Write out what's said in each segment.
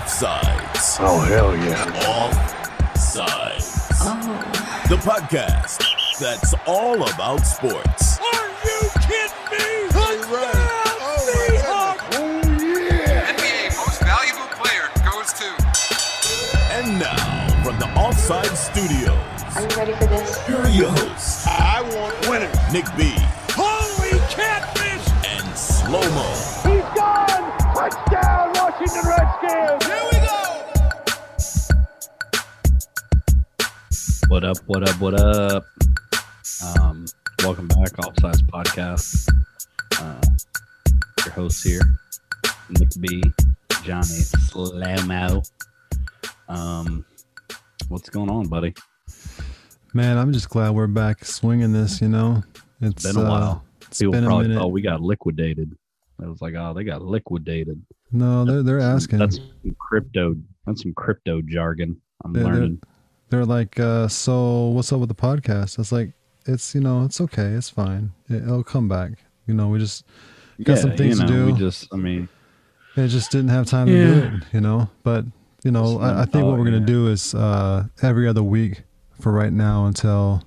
Offsides. Oh, hell yeah. Offsides. Oh. The podcast that's all about sports. Are you kidding me? Touchdown, oh, Seahawks! NBA oh, Most Valuable Player goes to. And now, from the Offside Studios, Are you ready for this? here are your hosts, I want winners. Nick B Holy catfish! and Slow Mo. He's gone. Touchdown, Washington Redskins. What up? What up? What up? Um, welcome back, Offsides Podcast. Uh, your hosts here, Nick B, Johnny Slamo. Um, what's going on, buddy? Man, I'm just glad we're back swinging this. You know, it's Been a uh, while. It's People been a probably minute. thought we got liquidated. It was like, oh, they got liquidated. no, they're they're asking. That's some crypto. That's some crypto jargon. I'm they're- learning. They're like, uh, so what's up with the podcast? It's like, it's you know, it's okay, it's fine. It, it'll come back. You know, we just got some things you to do. We just, I mean, it just didn't have time to do it. You know, but you know, I, I never think what we're gonna yeah. do is uh, every other week for right now until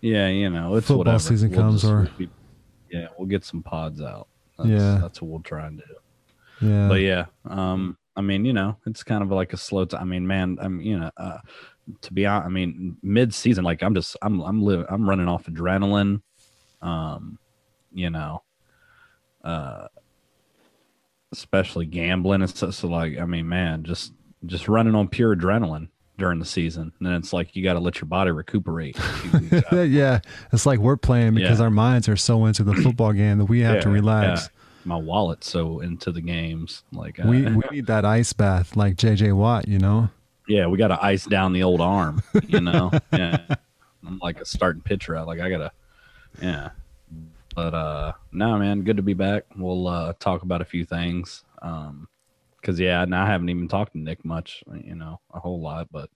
Yeah, you know, it's Football whatever. season comes, or- we- yeah, we'll get some pods out. That's, Yeah. that's what we'll try and do. yeah, But yeah, um, I mean, you know, it's kind of like a slow. I mean, man, I'm, you know, uh, to be honest, I mean, mid season, like I'm just, I'm, I'm living, I'm running off adrenaline. Um, you know, uh, especially gambling and stuff. So, like, I mean, man, just, just running on pure adrenaline during the season, and then it's like you got to let your body recuperate. a few weeks out. yeah. It's like we're playing because Yeah. our minds are so into the football game that we have to relax. yeah. My wallet so into the games, like uh, We we need that ice bath like JJ Watt, you know. yeah, we got to ice down the old arm, you know. yeah, I'm like a starting pitcher. Like I gotta, yeah. But uh, no, man, good to be back. We'll uh talk about a few things. Um, cause yeah, and I haven't even talked to Nick much, you know, a whole lot, but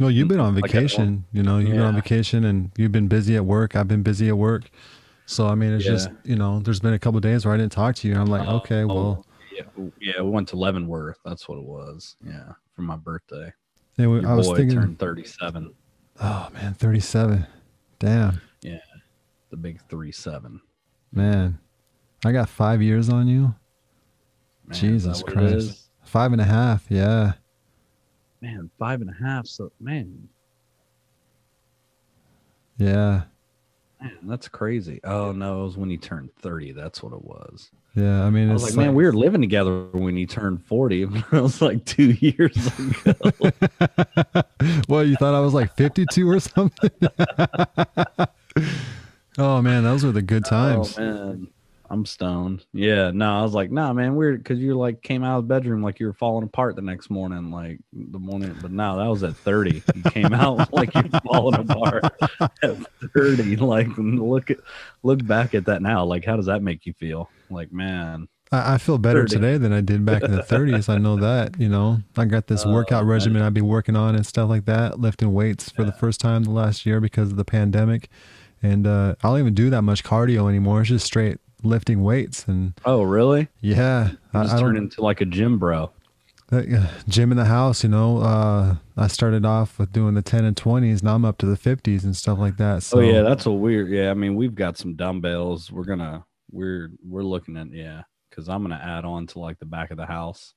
Well, you've been on Like, vacation, you know, you've been on vacation and you've been busy at work. I've been busy at work. So I mean, it's Yeah. just you know, there's been a couple days where I didn't talk to you. and I'm like, uh, Oh, okay, well, yeah, oh, yeah, we went to Leavenworth. That's what it was. Yeah, for my birthday. yeah, we- I was boy thinking, turned 37. oh man, 37. Damn, Yeah, the big three seven. man, I got five years on you. Man, Jesus Christ. Five and a half. Yeah, Man, five and a half. So man, yeah, Man, that's crazy. Oh no, it was when he turned 30. That's what it was. yeah. I mean, I it's was like, man, we were living together when he turned 40. it was like two years ago. well, you thought I was like 52 or something? oh man, those were the good oh, times. Oh man, I'm stoned. Yeah, no, I was like, nah, man, weird because you like came out of the bedroom like you were falling apart the next morning, like the morning. But no, that was at 30. You came out like you're falling apart at 30. Like, look at look back at that now. Like, how does that make you feel? Like, man, I, I feel better 30. today than I did back in the 30s. I know that, you know. I got this workout Oh, regimen I'd be working on and stuff like that, lifting weights for the first time the last year because of the pandemic. And uh, I don't even do that much cardio anymore. It's just straight lifting weights. And oh really? yeah, I, just I turned into like a gym bro. uh, gym in the house, you know. Uh, I started off with doing the 10 and 20s. Now I'm up to the 50s and stuff like that. So oh yeah, that's a weird. Yeah, I mean, we've got some dumbbells. We're gonna we're we're looking at yeah, because I'm gonna add on to like the back of the house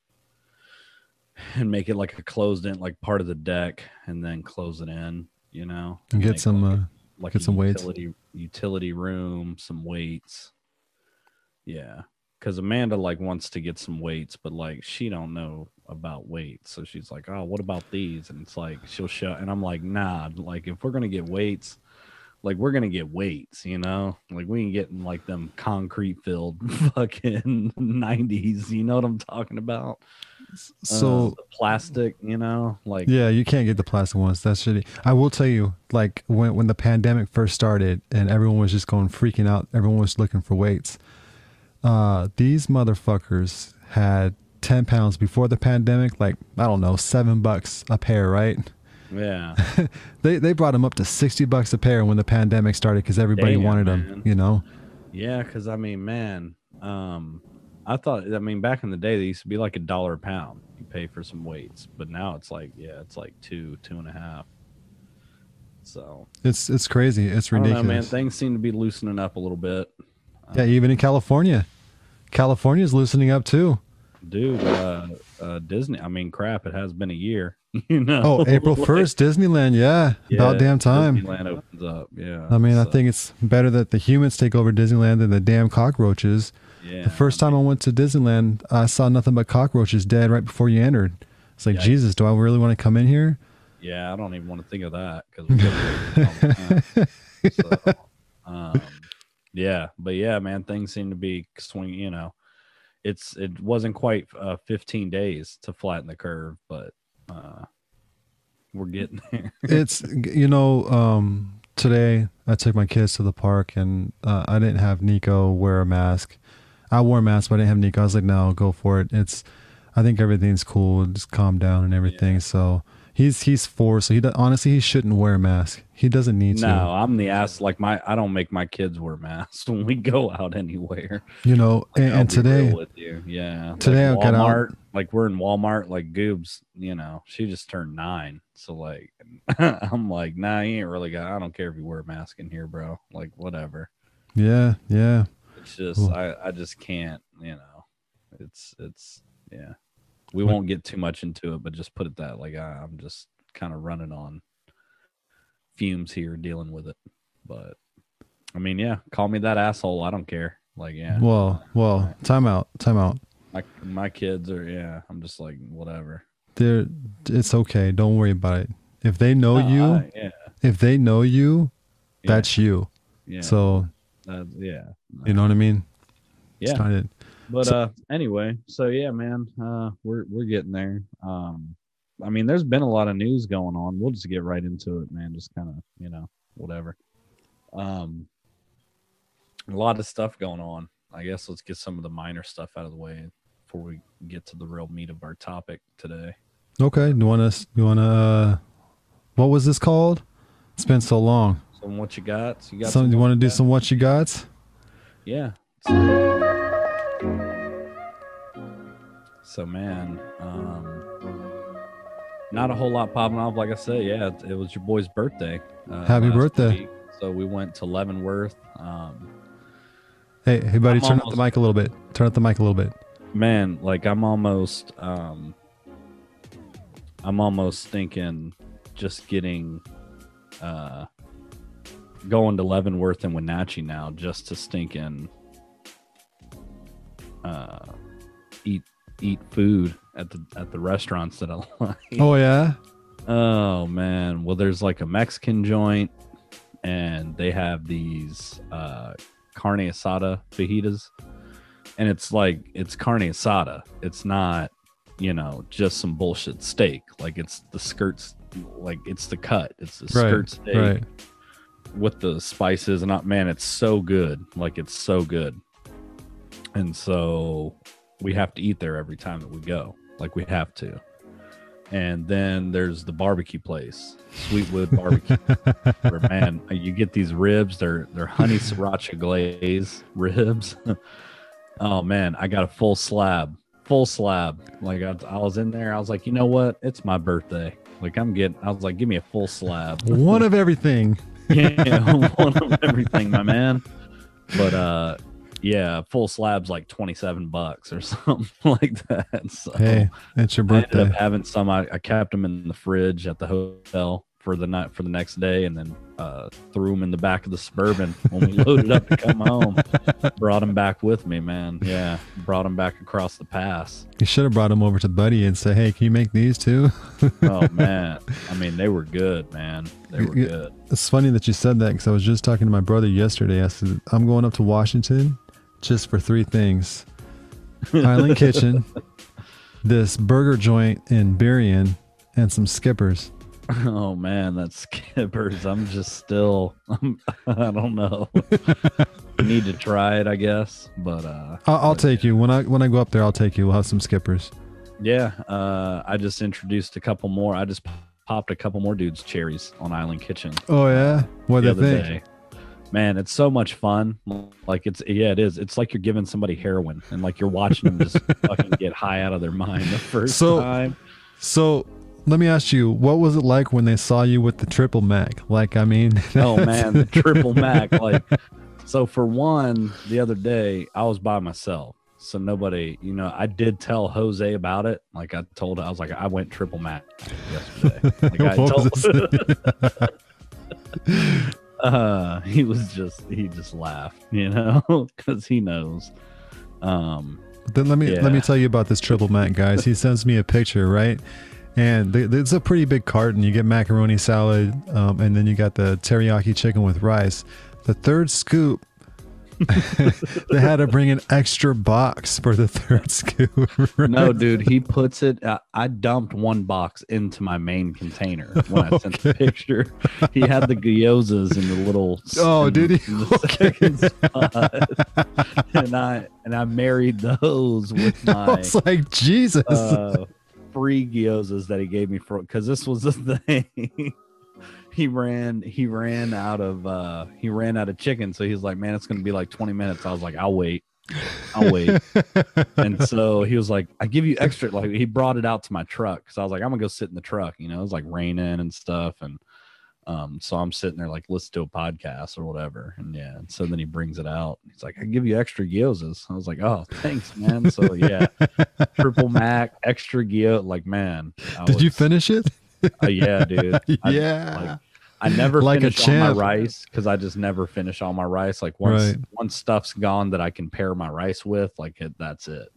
and make it like a closed in like part of the deck, and then close it in. You know, and get some like, uh, like get a some weights. utility utility room, some weights. Yeah, because Amanda like wants to get some weights, but like she don't know about weights, so she's like, "Oh, what about these?" And it's like she'll show, and I'm like, "Nah, like if we're gonna get weights." Like we're gonna get weights, you know. Like we ain't getting like them concrete filled fucking nineties. You know what I'm talking about? Uh, so the plastic, you know, like Yeah, you can't get the plastic ones. That's shitty. I will tell you, like when when the pandemic first started and everyone was just going freaking out, everyone was looking for weights. Uh, these motherfuckers had ten pounds before the pandemic, like I don't know, seven bucks a pair, right? yeah. They they brought them up to sixty bucks a pair when the pandemic started because everybody Damn, wanted man. them. You know, Yeah, because I mean, man, um, I thought. I mean, back in the day, they used to be like a dollar a pound. You pay for some weights, but now it's like, yeah, it's like two, two and a half. So It's it's crazy. It's ridiculous. know, man. Things seem to be loosening up a little bit, yeah, even in California, California's loosening up too. dude. Uh, uh, Disney. I mean, crap. It has been a year. You know. Oh, April Like, first, Disneyland. Yeah, about damn time. Disneyland opens up. Yeah. I mean, I think it's better that the humans take over Disneyland than the damn cockroaches. yeah. The first time I went to Disneyland, I saw nothing but cockroaches dead right before you entered. It's like, Yikes. Jesus, do I really want to come in here? Yeah, I don't even want to think of that because so, um, yeah, but yeah, man, things seem to be swing. You know, it's it wasn't quite uh, 15 days to flatten the curve, but uh, we're getting there. it's you know um today i took my kids to the park and uh, i didn't have nico wear a mask. I wore a mask but i didn't have nico. I was like no go for it. It's i think everything's cool. Just calm down and everything. So he's he's four so he do, honestly he shouldn't wear a mask he doesn't need no, to No, I'm the ass. Like my, I don't make my kids wear masks when we go out anywhere. you know and, and today with you, yeah. today like I got out- Walmart, like we're in Walmart, like Goobs, you know, she just turned nine, so like, I'm like, nah, you ain't really got. I don't care if you wear a mask in here, bro. Like, whatever. yeah yeah It's just. I, I just can't, you know. It's, it's, yeah. We won't get too much into it, but just put it that, like, I, I'm just kind of running on fumes here, dealing with it. But, I mean, yeah, call me that asshole. I don't care. Like, yeah. well well time out time out My my kids are yeah. I'm just like whatever. they're it's okay don't worry about it if they know No, you I- yeah, if they know you yeah, that's you yeah. so uh, yeah, you know what i mean It's yeah. not it. But so- uh, anyway, so yeah, man, uh, we're we're getting there. Um, I mean, there's been a lot of news going on. We'll just get right into it, man. Just kind of you know whatever. Um, a lot of stuff going on. I guess let's get some of the minor stuff out of the way before we get to the real meat of our topic today. Okay. Do you want to? You want to? Uh, what was this called? It's been so long. So what you got? So you got Some, you want to do some what you got? Yeah. So man, um, not a whole lot popping off. Like I said, yeah, it, it was your boy's birthday. Uh, Happy birthday. week. So we went to Leavenworth. Um, Hey, hey, buddy, I'm turn up the mic a little bit. Turn up the mic a little bit. man, like I'm almost, um, I'm almost thinking just getting, uh, going to Leavenworth and Wenatchee now just to stinking, uh, eat food at the at the restaurants that I like. Oh yeah. Oh man. Well, there's like a Mexican joint, and they have these uh, carne asada fajitas, and it's like it's carne asada. It's not, you know, just some bullshit steak. Like it's the skirts, like it's the cut. It's the Right. skirt steak Right. with the spices and not man it's so good like it's so good and so we have to eat there every time that we go. Like we have to. And then there's the barbecue place sweetwood barbecue. Where man you get these ribs. They're they're honey sriracha glaze ribs. Oh man i got a full slab full slab. Like I, I was in there. I was like you know what? It's my birthday. Like i'm getting i was like give me a full slab. One of everything. yeah, one of everything, my man. But uh yeah, full slab's like 27 bucks or something like that. So Hey, it's your I ended birthday. up having some I, I kept them in the fridge at the hotel for the night for the next day and then uh threw them in the back of the suburban when we loaded up to come home. Brought them back with me, man. Yeah, brought them back across the pass. You should have brought him over to Buddy and say, "Hey, can you make these too?" Oh man. I mean, they were good, man. They were good. It's funny that you said that because I was just talking to my brother yesterday. I said, I'm going up to Washington just for three things Island Kitchen, this burger joint in Burien, and some skippers. Oh man, that's skippers. I'm just still I'm, I don't know. Need to try it, I guess. But uh I'll, I'll take you. When I when I go up there, I'll take you. We'll have some skippers. yeah, uh I just introduced a couple more. I just popped a couple more dudes cherries on Island Kitchen Oh, yeah? What the they other think? day. Man, it's so much fun. Like it's yeah, it is. It's like you're giving somebody heroin and like you're watching them just fucking get high out of their mind the first So- time. So let me ask you, what was it like when they saw you with the triple Mac? Like, I mean, Oh man, the triple Mac. Like, so for one, the other day I was by myself, so nobody, you know, I did tell Jose about it. Like I told, I was like, I went triple Mac yesterday. Like I told, uh, he was just, he just laughed, you know, because he knows. Um, Then let me let me tell you about this triple mac, guys. He sends me a picture, right? And th- it's a pretty big carton. You get macaroni salad, um, and then you got the teriyaki chicken with rice. The third scoop, they had to bring an extra box for the third scoop. no, dude, he puts it. I, I dumped one box into my main container when I sent the picture. He had the gyozas in the little. Oh, in- did he? in the second spot. and I and I married those with my was like, Jesus. uh, free gyozas that he gave me for because this was the thing. He ran he ran out of uh he ran out of chicken. So he's like man it's gonna be like 20 minutes. I was like i'll wait. I'll wait. And so he was like i give you extra like he brought it out to my truck. Because i was like i'm gonna go sit in the truck you know it was like raining and stuff. And um so i'm sitting there like listen to a podcast or whatever. And yeah and so then he brings it out. He's like i give you extra gyozas. I was like oh thanks man. So yeah triple mac extra gyo like man I Did you finish it? uh, yeah dude. I- yeah. like, I never Like finish all my rice because I just never finish all my rice. Like once Right. once stuff's gone that I can pair my rice with, like it, that's it.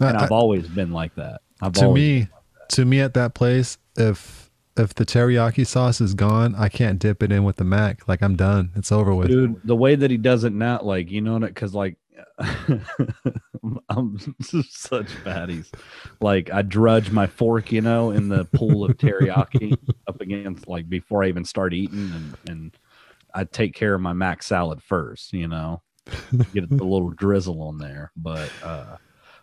And I- I've always been like that. I've to me to me at that place if if the teriyaki sauce is gone i can't dip it in with the mac like i'm done it's over with dude, the way that he does it now, like you know, what it because like I'm such fatties. Like I drudge my fork, you know, in the pool of teriyaki up against like before I even start eating, and and I take care of my mac salad first, you know, get the little drizzle on there. But uh,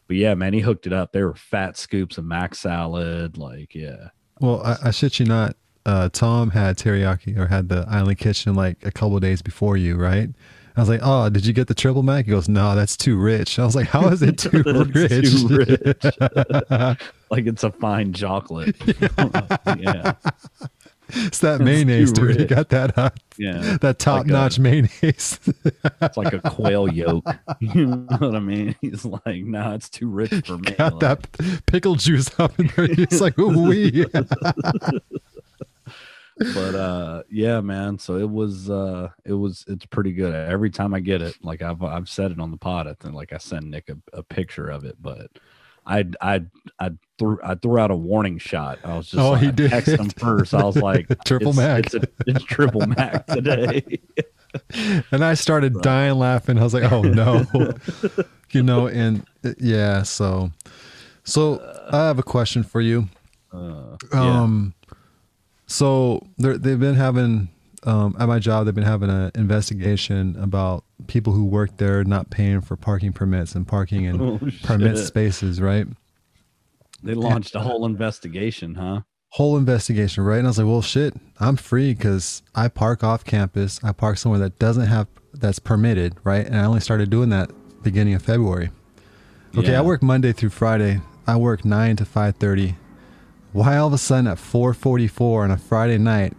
but yeah, man, he hooked it up. There were fat scoops of mac salad, like yeah. well I, I shit you not uh tom had teriyaki or had the island kitchen like a couple days before you right i was like oh did you get the triple mac he goes no that's too rich i was like how is it too rich too rich. like it's a fine chocolate. yeah, it's that mayonnaise dude you got that uh, yeah. that top notch mayonnaise It's like a quail yolk. You know what I mean? He's like, no, it's too rich for me. got Like, that pickle juice up in there he's like ooh wee but uh yeah man so it was uh it was it's pretty good every time i get it like i've i've said it on the pod i think like i send nick a, a picture of it but i i i threw i threw out a warning shot i was just Oh, like, he did. texted him first i was like Triple it's, Mac. it's, a, it's triple mac today and I started dying laughing. I was like, "Oh no," you know. And uh, yeah, so so I have a question for you. uh, yeah. Um, so they've been having um, at my job. They've been having an investigation about people who work there not paying for parking permits and parking in Oh, permit spaces. Right. they launched a whole investigation huh Whole investigation, right? And I was like, well, shit, I'm free because I park off campus. I park somewhere that doesn't have that's permitted, right? And I only started doing that beginning of February. Okay, Yeah. I work Monday through Friday. I work nine to five thirty. Why all of a sudden at four forty four on a Friday night,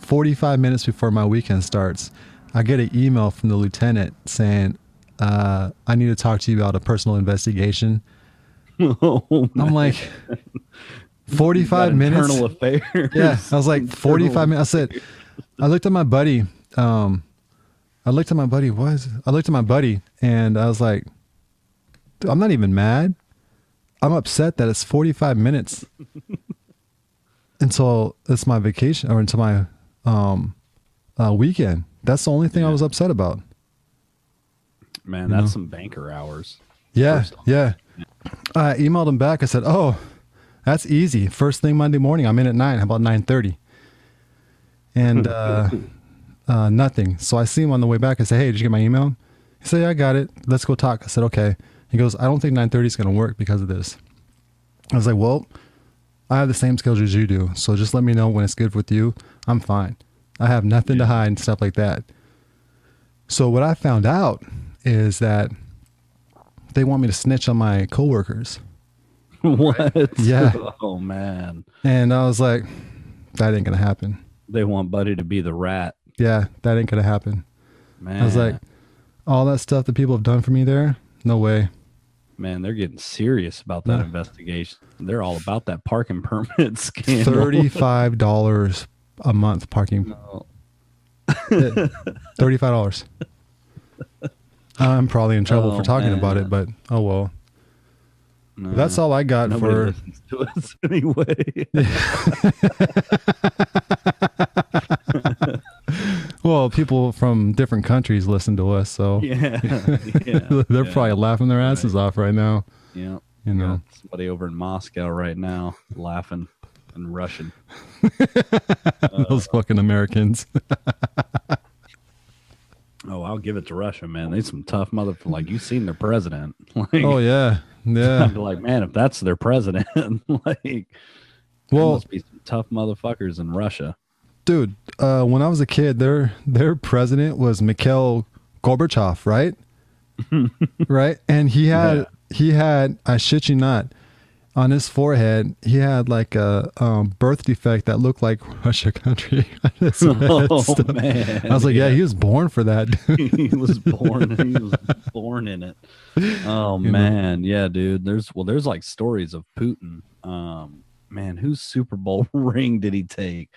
forty five minutes before my weekend starts, I get an email from the lieutenant saying, uh, "I need to talk to you about a personal investigation." oh, I'm like, forty five minutes. internal affairs Yeah, I was like 45 minutes. I said, I looked at my buddy. Um, I looked at my buddy. What is it? I looked at my buddy and I was like, I'm not even mad. I'm upset that it's 45 minutes until it's my vacation or until my um, uh, weekend. That's the only thing I was upset about. man You that's know? some banker hours Yeah, yeah. I emailed him back. I said, "Oh, that's easy. First thing Monday morning. I'm in at nine. How about nine thirty? And uh, uh, nothing. So I see him on the way back. I say, "Hey, did you get my email?" He said, "Yeah, I got it. Let's go talk." I said, "Okay." He goes, "I don't think nine thirty is going to work because of this." I was like, "Well, I have the same skills as you do, so just let me know when it's good with you. I'm fine. I have nothing to hide and stuff like that." So what I found out is that they want me to snitch on my coworkers. what? Yeah. Oh man, And I was like, that ain't gonna happen. they want Buddy to be the rat. Yeah, that ain't gonna happen. Man, I was like, all that stuff that people have done for me there, no way. Man, they're getting serious about that Yeah. investigation. They're all about that parking permit scandal. Thirty-five dollars a month parking. Thirty-five dollars. I'm probably in trouble Oh, for talking about it, but oh well. no, That's all I got Nobody for. to us anyway. Well, people from different countries listen to us, so yeah, yeah, they're yeah, probably laughing their asses off right now. yeah. You know, Got somebody over in Moscow right now laughing and Russian. those uh, fucking Americans. Oh, I'll give it to Russia, man. They some tough motherfuckers. Like you've seen their president. Like, oh yeah, yeah. Like, man, if that's their president, like, well, Well, must be some tough motherfuckers in Russia. Dude, uh, when I was a kid, their their president was Mikhail Gorbachev, right? right, and he had he had I shit you not, on his forehead he had like a um, birth defect that looked like Russia country. on his head Oh stuff. man, I was like, yeah, he was born for that. he was born. He was born in it. Oh You know? man, yeah, dude. There's well, there's like stories of Putin. Um, man, whose Super Bowl ring did he take?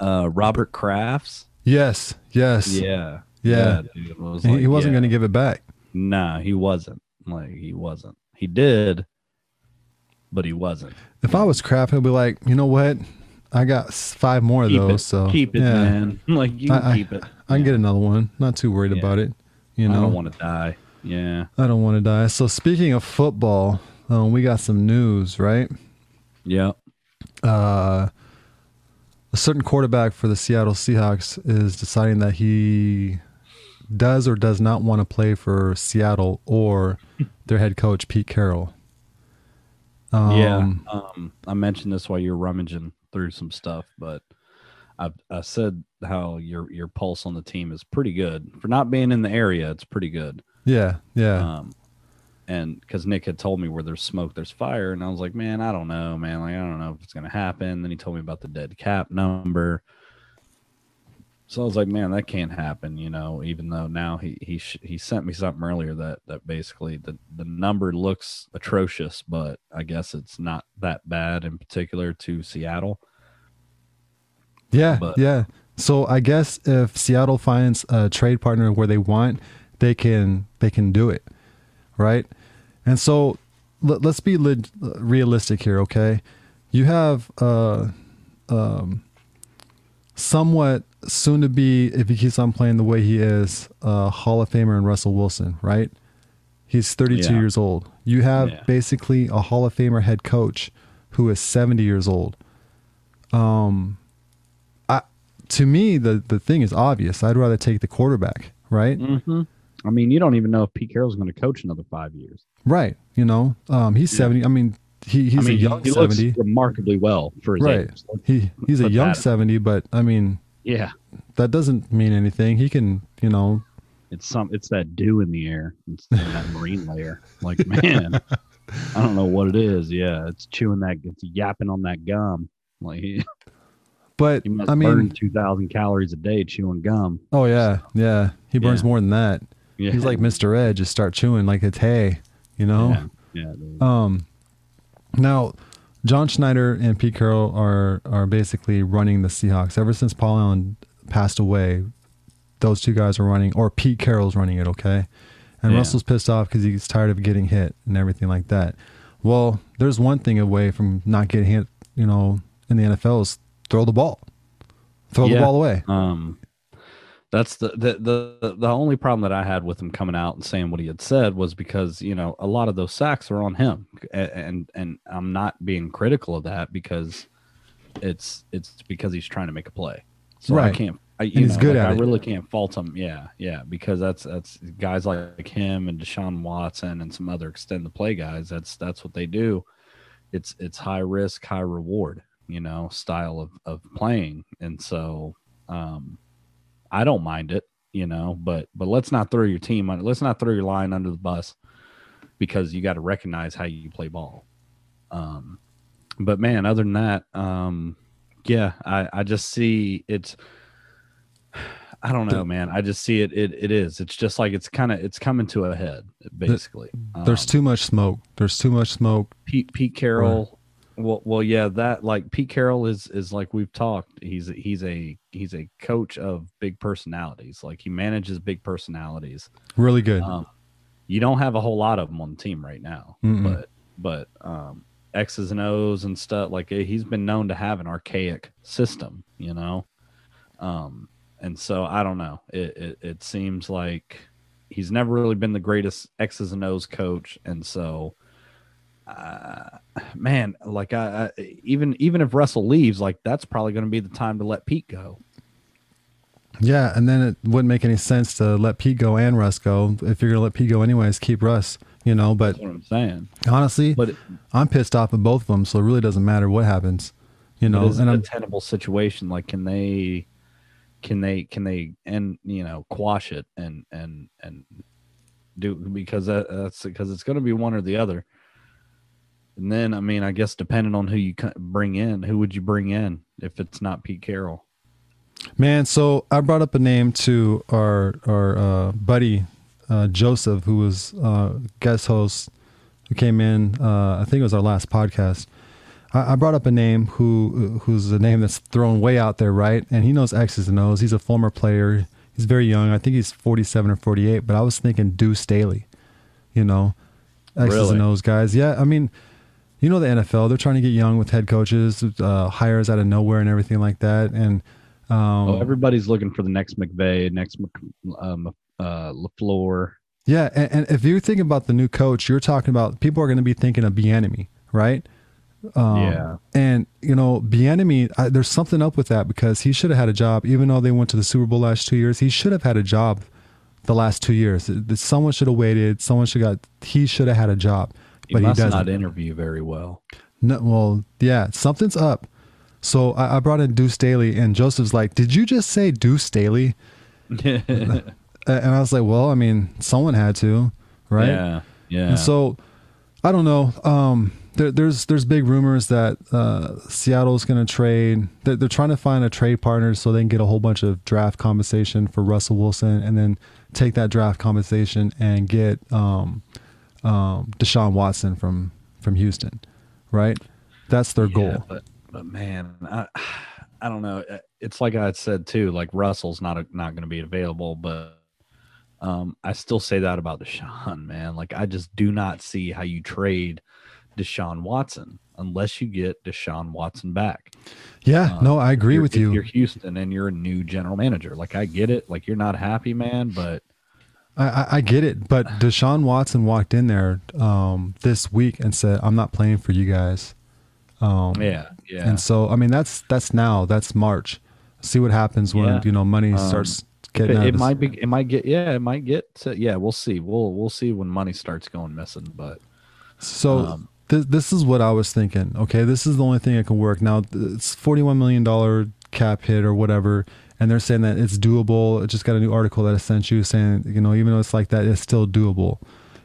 Uh, Robert Kraft's. yes, yes, Yeah, Yeah. dude. Was He, like, he wasn't yeah. going to give it back. Nah, he wasn't. Like he wasn't. He did, but he wasn't. If I was Kraft, he'll be like, you know what? I got five more of Keep those, it, so keep it, yeah, man. Like you I- can I- keep it. I can get another one. Not too worried Yeah. about it. You know, I don't want to die. Yeah. I don't want to die. So speaking of football, um, we got some news, right? Yeah. Uh, a certain quarterback for the Seattle Seahawks is deciding that he does or does not want to play for Seattle or their head coach Pete Carroll. Um, yeah. Um, I mentioned this while you're rummaging through some stuff, but I I said how your your pulse on the team is pretty good for not being in the area. It's pretty good. yeah, yeah, Um, and because Nick had told me where there's smoke, there's fire, and I was like, man, I don't know, man. Like I don't know if it's gonna happen. Then he told me about the dead cap number. So I was like, man, that can't happen, you know. Even though now he he sh- he sent me something earlier that that basically the the number looks atrocious, but I guess it's not that bad in particular to Seattle. yeah, but- yeah. So I guess if Seattle finds a trade partner where they want, they can they can do it, right? And so let, us be leg- realistic here, okay? You have uh, um, somewhat soon to be, if he keeps on playing the way he is, uh, Hall of Famer in Russell Wilson, right? He's 32 Yeah. years old. You have Yeah. basically a Hall of Famer head coach who is 70 years old. Um, I to me the the thing is obvious. I'd rather take the quarterback, right? Mm-hmm. I mean, you don't even know if Pete Carroll's going to coach another five years. Right. You know, um, he's 70. I mean, he he's I mean, a young he looks 70. remarkably well for his Right. age. He he's a young 70, but I mean, Yeah, that doesn't mean anything. He can, you know, it's some it's that dew in the air it's that marine layer like man i don't know what it is yeah it's chewing that it's yapping on that gum like he, but I mean, 2000 calories a day chewing gum oh yeah, yeah. He burns Yeah. more than that. yeah He's like Mr. Ed, just start chewing like it's hay, you know? yeah, yeah. Um, now, John Schneider and Pete Carroll are are basically running the Seahawks ever since Paul Allen passed away. Those two guys are running, or Pete Carroll's running it. Okay, and Yeah. Russell's pissed off because he's tired of getting hit and everything like that. Well, there's one thing away from not getting hit. You know, in the NFL is throw the ball, throw the ball away. um that's the, the the the only problem that i had with him coming out and saying what he had said was because you know a lot of those sacks are on him A- and and i'm not being critical of that because it's it's because he's trying to make a play so i Right. can't I, you And he's know, good like, at I it. really can't fault him. Yeah, yeah, because that's that's guys like him and Deshaun Watson and some other extend the play guys. That's that's what they do. It's it's high risk, high reward, you know, style of of playing, and so um, I don't mind it. you know. But but let's not throw your team on. Let's not throw your line under the bus because you got to recognize how you play ball. Um, but man, other than that, um, yeah, I I just see it's. I don't know, man. I just see it. It it is. It's just like it's kind of it's coming to a head, basically. There's Um, too much smoke. There's too much smoke. Pete Pete Carroll. Well, well, yeah, that like Pete Carroll is is like we've talked. He's he's a he's a coach of big personalities. Like he manages big personalities. Really good. Um, you don't have a whole lot of them on the team right now, Mm-mm. but but um, X's and O's and stuff like eh, he's been known to have an archaic system, you know. Um, and so I don't know. It, it it seems like he's never really been the greatest X's and O's coach, and so. Uh, man, like I, I even even if Russell leaves, like that's probably going to be the time to let Pete go. Yeah, and then it wouldn't make any sense to let Pete go and Russ go. If you're gonna let Pete go anyways, keep Russ. You know, but I'm saying. honestly, But I'm pissed off at both of them, so it really doesn't matter what happens. You know, is and it a I'm tenable situation? Like, can they, can they, can they, and you know, quash it and and and do because that, that's because it's going to be one or the other. And then, I mean, I guess depending on who you bring in, who would you bring in if it's not Pete Carroll? Man, so I brought up a name to our our uh, buddy uh, Joseph, who was uh, guest host, who came in. Uh, I think it was our last podcast. I, I brought up a name who who's a name that's thrown way out there, right? And he knows X's and O's. He's a former player. He's very young. I think he's forty seven or forty eight. But I was thinking Deuce Staley. You know, X's Really? and O's guys. Yeah, I mean. You know the NFL; they're trying to get young with head coaches, uh, hires out of nowhere, and everything like that. And um, oh, everybody's looking for the next McVay, next um, uh, Lafleur. Yeah, and, and if you're thinking about the new coach, you're talking about people are going to be thinking of Bieniemy, right? Um, Yeah. And you know, Bieniemy, I, there's something up with that because he should have had a job, even though they went to the Super Bowl last two years. He should have had a job the last two years. Someone should have waited. Someone should got. He should have had a job, He but he doesn't. not interview very well. No, well, yeah, something's up. So I, I brought in Deuce Staley, and Joseph's like, "Did you just say Deuce Staley?" Uh, And I was like, "Well, I mean, someone had to, right?" Yeah, yeah. And so I don't know. Um, there, there's there's big rumors that uh, Seattle's going to trade. They're, they're trying to find a trade partner so they can get a whole bunch of draft compensation for Russell Wilson, and then take that draft compensation and get um, um, Deshaun Watson from from Houston, right? That's their Yeah, goal. but but man, I I don't know. Uh, It's like I said too. Like Russell's not a, not going to be available, but um, I still say that about Deshaun, man. Like I just do not see how you trade Deshaun Watson unless you get Deshaun Watson back. Yeah, Uh, no, I agree with you. You're Houston and you're a new general manager. Like I get it. Like you're not happy, man, but I, I, I get it, but Deshaun Watson walked in there um, this week and said, "I'm not playing for you guys." Um, yeah, yeah. And so, I mean, that's that's now. That's March. See what happens when Yeah. you know money Um, starts getting. it, it might be it might get yeah it might get to, yeah we'll see we'll we'll see when money starts going missing but So um, th- this is what I was thinking. Okay, this is the only thing that can work. Now it's forty-one million dollar cap hit or whatever, and they're saying that it's doable. I just got a new article that I sent you saying you know even though it's like that, it's still doable.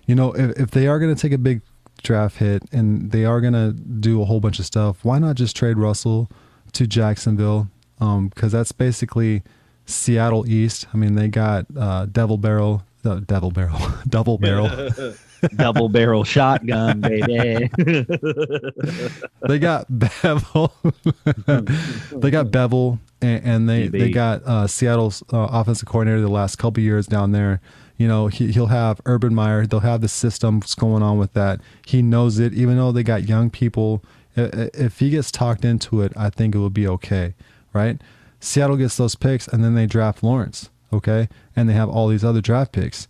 You know, if if they are going to take a big draft hit and they are going to do a whole bunch of stuff, why not just trade Russell to Jacksonville? Because that's basically Seattle East. I mean, they got uh, Devil Barrel, uh, Devil Barrel, Double Barrel. double barrel shotgun baby they got Bevell. they got Bevell, and, and they they got uh, Seattle's uh, offensive coordinator the last couple years down there. You know, he, he'll have Urban Meyer. They'll have the systems going on with that. He knows it, even though they got young people. If he gets talked into it, I think it will be okay, right? Seattle gets those picks, and then they draft Lawrence, okay, and they have all these other draft picks.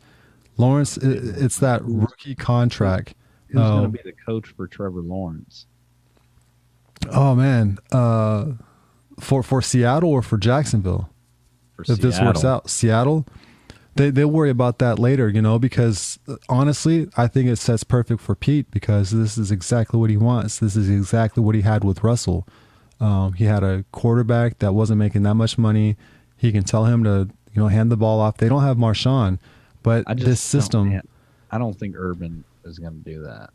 Lawrence, it's that rookie contract. who's going to be the coach for trevor lawrence Oh man, uh, for for Seattle or for Jacksonville, for if this works out, Seattle, they they worry about that later, you know, because uh, honestly, I think it sets perfect for Pete because this is exactly what he wants. This is exactly what he had with Russell. Um, he had a quarterback that wasn't making that much money. He can tell him to, You know, hand the ball off. They don't have Marshawn, but I just this don't- system. I don't think Urban is going to do that.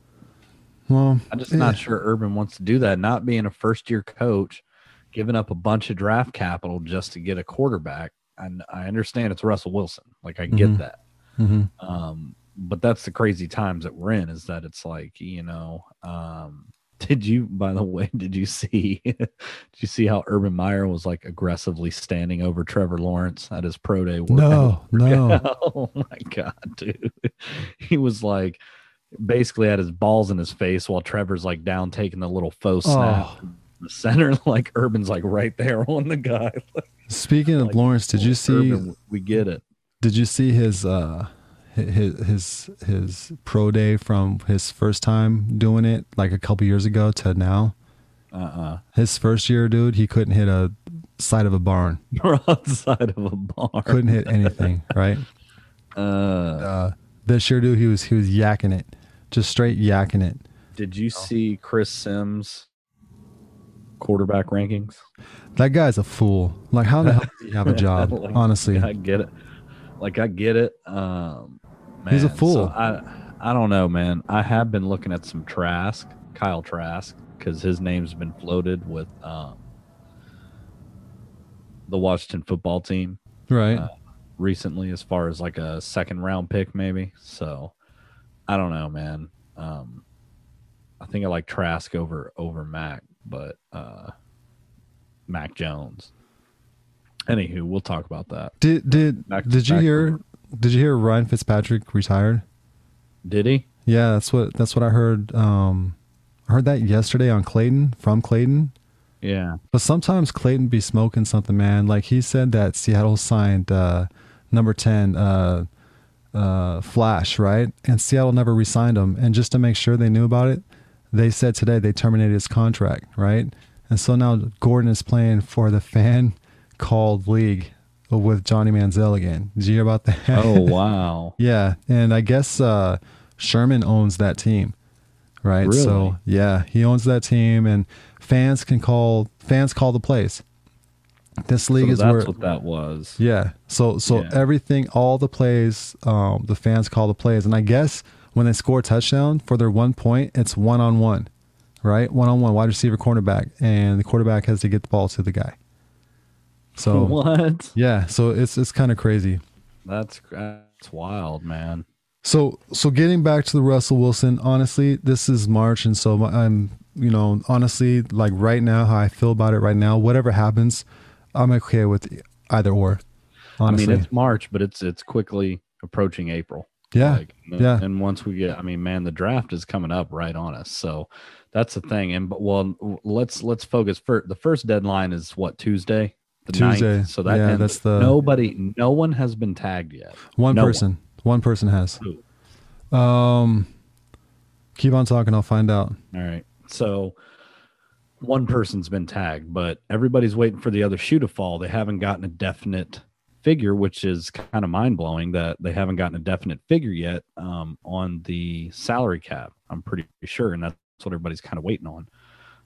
Well, I'm just eh, not sure Urban wants to do that. Not being a first year coach, giving up a bunch of draft capital just to get a quarterback. And I understand it's Russell Wilson. Like I get Mhm. that. mhm. Um, but that's the crazy times that we're in. Is that it's like you know. Um, did you, by the way, did you see? did you see how Urban Meyer was like aggressively standing over Trevor Lawrence at his pro day? No, workout? no. oh my god, dude! He was like basically had his balls in his face while Trevor's like down taking the little faux snap. Oh. in The center, like Urban's like right there on the guy. Speaking of Lawrence, did you see? Urban, we get it. Did you see his uh his his his pro day from his first time doing it like a couple years ago to now? Uh uh His first year, dude, he couldn't hit a side of a barn. We're outside of a barn. Couldn't hit anything, right? Uh, Uh, this year, dude, he was he was yakking it, just straight yakking it. did you see Chris Sims quarterback rankings? That guy's a fool. Like, how the hell does he have a job? Like, Honestly, I get it. Like I get it. Um, He's a fool. so I I don't know, man. I have been looking at some Trask, Kyle Trask, because his name's been floated with um, the Washington football team right? uh, recently, as far as like a second round pick, maybe. So I don't know, man. Um, I think I like Trask over over Mac, but uh, Mac Jones. Anywho, we'll talk about that. did did back- did you hear? Did you hear Ryan Fitzpatrick retired? Did he? Yeah, that's what that's what I heard. Um, I heard that yesterday on Clayton from Clayton. Yeah. But sometimes Clayton be smoking something, man. Like he said that Seattle signed uh, number ten uh, uh, Flash, right? And Seattle never re-signed him. And just to make sure they knew about it, they said today they terminated his contract, right? And so now Gordon is playing for the fan called league with Johnny Manziel again. Did you hear about that? Oh wow. Yeah, and I guess uh, Sherman owns that team, right? Really? So yeah, he owns that team, and fans can call fans call the plays. This league so is that's where what that was. yeah. So so Yeah. everything, all the plays, um, the fans call the plays, and I guess when they score a touchdown for their one point, it's one on one, right? One on one, wide receiver, cornerback, and the quarterback has to get the ball to the guy. So what? yeah, so it's it's kind of crazy. That's that's wild, man. So so getting back to the Russell Wilson, honestly, this is March, and so I'm you know honestly like right now how I feel about it right now. Whatever happens, I'm okay with either or. Honestly, I mean, it's March, but it's it's quickly approaching April. yeah, Like, yeah. And once we get, I mean, man, the draft is coming up right on us. So that's the thing. And but well, let's let's focus. For the first deadline is what Tuesday. The Tuesday. 9th. So that Yeah, ends- that's the- nobody. No one has been tagged yet. one no person, one. person has. Who? Um, keep on talking. I'll find out. All right. So one person's been tagged, but everybody's waiting for the other shoe to fall. They haven't gotten a definite figure, which is kind of mind blowing that they haven't gotten a definite figure yet um, on the salary cap. I'm pretty sure, and that's what everybody's kind of waiting on.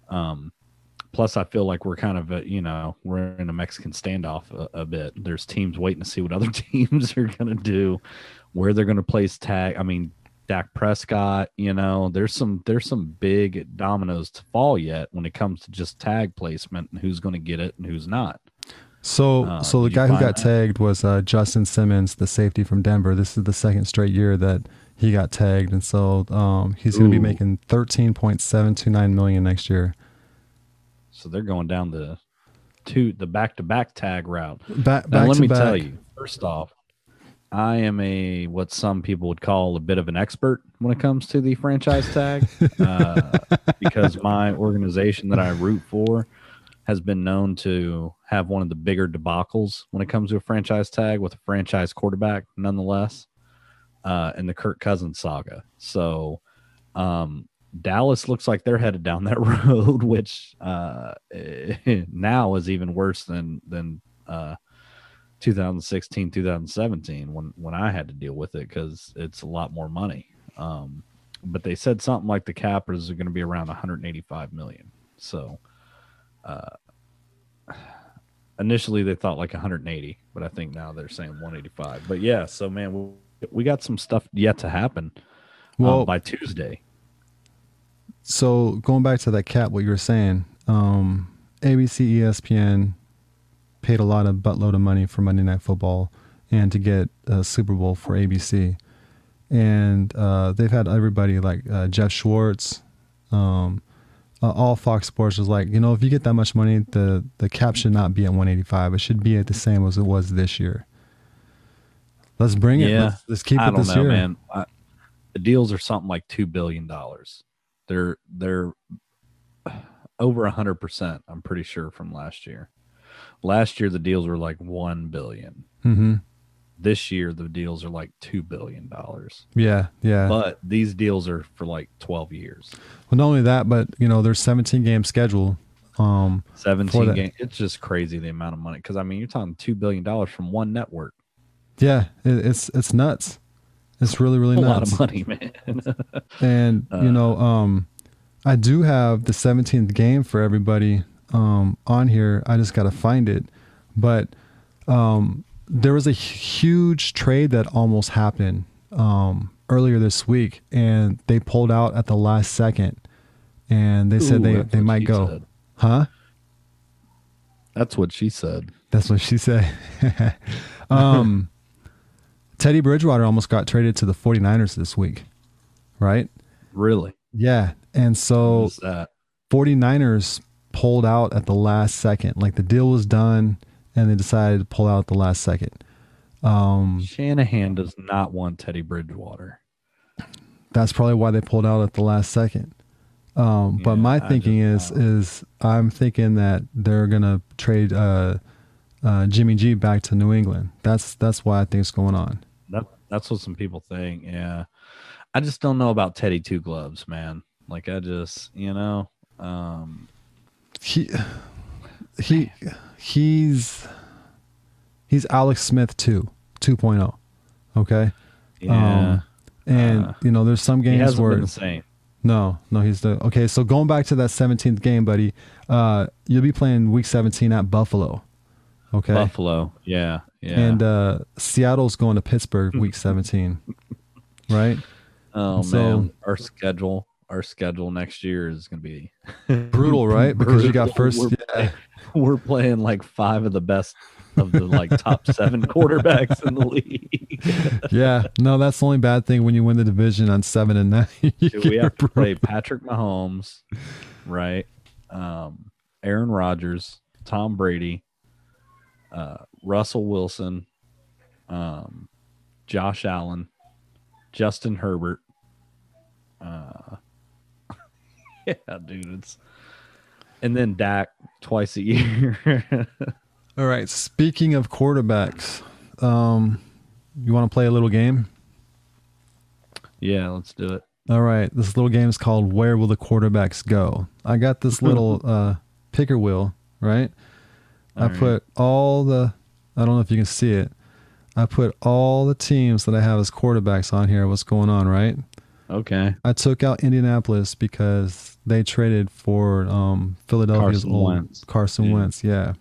Um, plus, I feel like we're kind of, uh, you know, we're in a Mexican standoff a, a bit. There's teams waiting to see what other teams are going to do, where they're going to place tag. I mean, Dak Prescott, you know, there's some there's some big dominoes to fall yet when it comes to just tag placement and who's going to get it and who's not. So, Uh, so the guy who got that? tagged was uh, Justin Simmons, the safety from Denver. This is the second straight year that he got tagged, and so um, he's going to be making thirteen point seven two nine million next year. So they're going down the two the back to back tag route. Back, Now back let to me back. tell you, first off, I am a what some people would call a bit of an expert when it comes to the franchise tag, uh, because my organization that I root for has been known to have one of the bigger debacles when it comes to a franchise tag with a franchise quarterback, nonetheless, uh, in the Kirk Cousins saga. So, um, Dallas looks like they're headed down that road, which uh, now is even worse than than uh, 2016, 2017 when when I had to deal with it because it's a lot more money. Um, but they said something like the cap is going to be around 185 million. So, uh, initially they thought like 180, but I think now they're saying 185. But yeah, so man, we, we got some stuff yet to happen. Well, um, by Tuesday. So going back to that cap, what you were saying, um, ABC, ESPN paid a lot of buttload of money for Monday Night Football and to get a Super Bowl for ABC, and uh, they've had everybody like uh, Jeff Schwartz, um, uh, all Fox Sports was like, you know, if you get that much money, the the cap should not be at 185. It should be at the same as it was this year. Let's bring it. Yeah. Let's, let's keep I it don't this know, year. man. I, the deals are something like two billion dollars. They're they're over a hundred percent. I'm pretty sure from last year. Last year the deals were like one billion. Mm-hmm. This year the deals are like two billion dollars. Yeah, yeah. But these deals are for like twelve years. well, not only that, but you know, there's 17 game schedule. Um, For Seventeen game. It's just crazy the amount of money. Because I mean, you're talking two billion dollars from one network. yeah, it, it's it's nuts. It's really really A nuts. lot of money, man. And you know, um, I do have the 17th game for everybody um, on here. I just got to find it. But um, there was a huge trade that almost happened um, earlier this week, and they pulled out at the last second, and they said Ooh, they they might go, said. huh? That's what she said. That's what she said. um, Teddy Bridgewater almost got traded to the 49ers this week, right? Really? Yeah. And so What is that? 49ers pulled out at the last second. Like the deal was done and they decided to pull out at the last second. Um, Shanahan does not want Teddy Bridgewater. that's probably why they pulled out at the last second. Um, but my I thinking is is I'm thinking that they're gonna trade uh, uh, Jimmy G back to New England. That's that's why I think it's going on. That that's what some people think. Yeah. I just don't know about Teddy Two Gloves, man. Like I just, you know, um he he he's he's Alex Smith too, 2.0. Okay? yeah. Um, and Uh, you know, there's some games where same. no, no, he's the okay. So going back to that 17th game, buddy, uh, you'll be playing Week 17 at Buffalo. Okay, Buffalo. Yeah. Yeah. and uh, Seattle's going to Pittsburgh Week 17, right? oh so- man, our schedule, our schedule next year is going to be Brutal, right? Because you got first, We're, yeah, we're playing like five of the best of the like top seven quarterbacks in the league. yeah. No, that's the only bad thing when you win the division on seven and nine. Dude, we have to play. Patrick Mahomes, right? Um, Aaron Rodgers, Tom Brady, uh, Russell Wilson, um, Josh Allen, Justin Herbert. Uh, yeah, dude, it's and then Dak twice a year. All right. Speaking of quarterbacks, um, you want to play a little game? yeah, let's do it. All right. This little game is called Where Will the Quarterbacks Go? I got this little uh, picker wheel, right? I All right. put all the, I don't know if you can see it. I put all the teams that I have as quarterbacks on here. What's going on, right? Okay. I took out Indianapolis because they traded for um, Philadelphia's Carson old Wentz. Carson Yeah. Wentz. Yeah.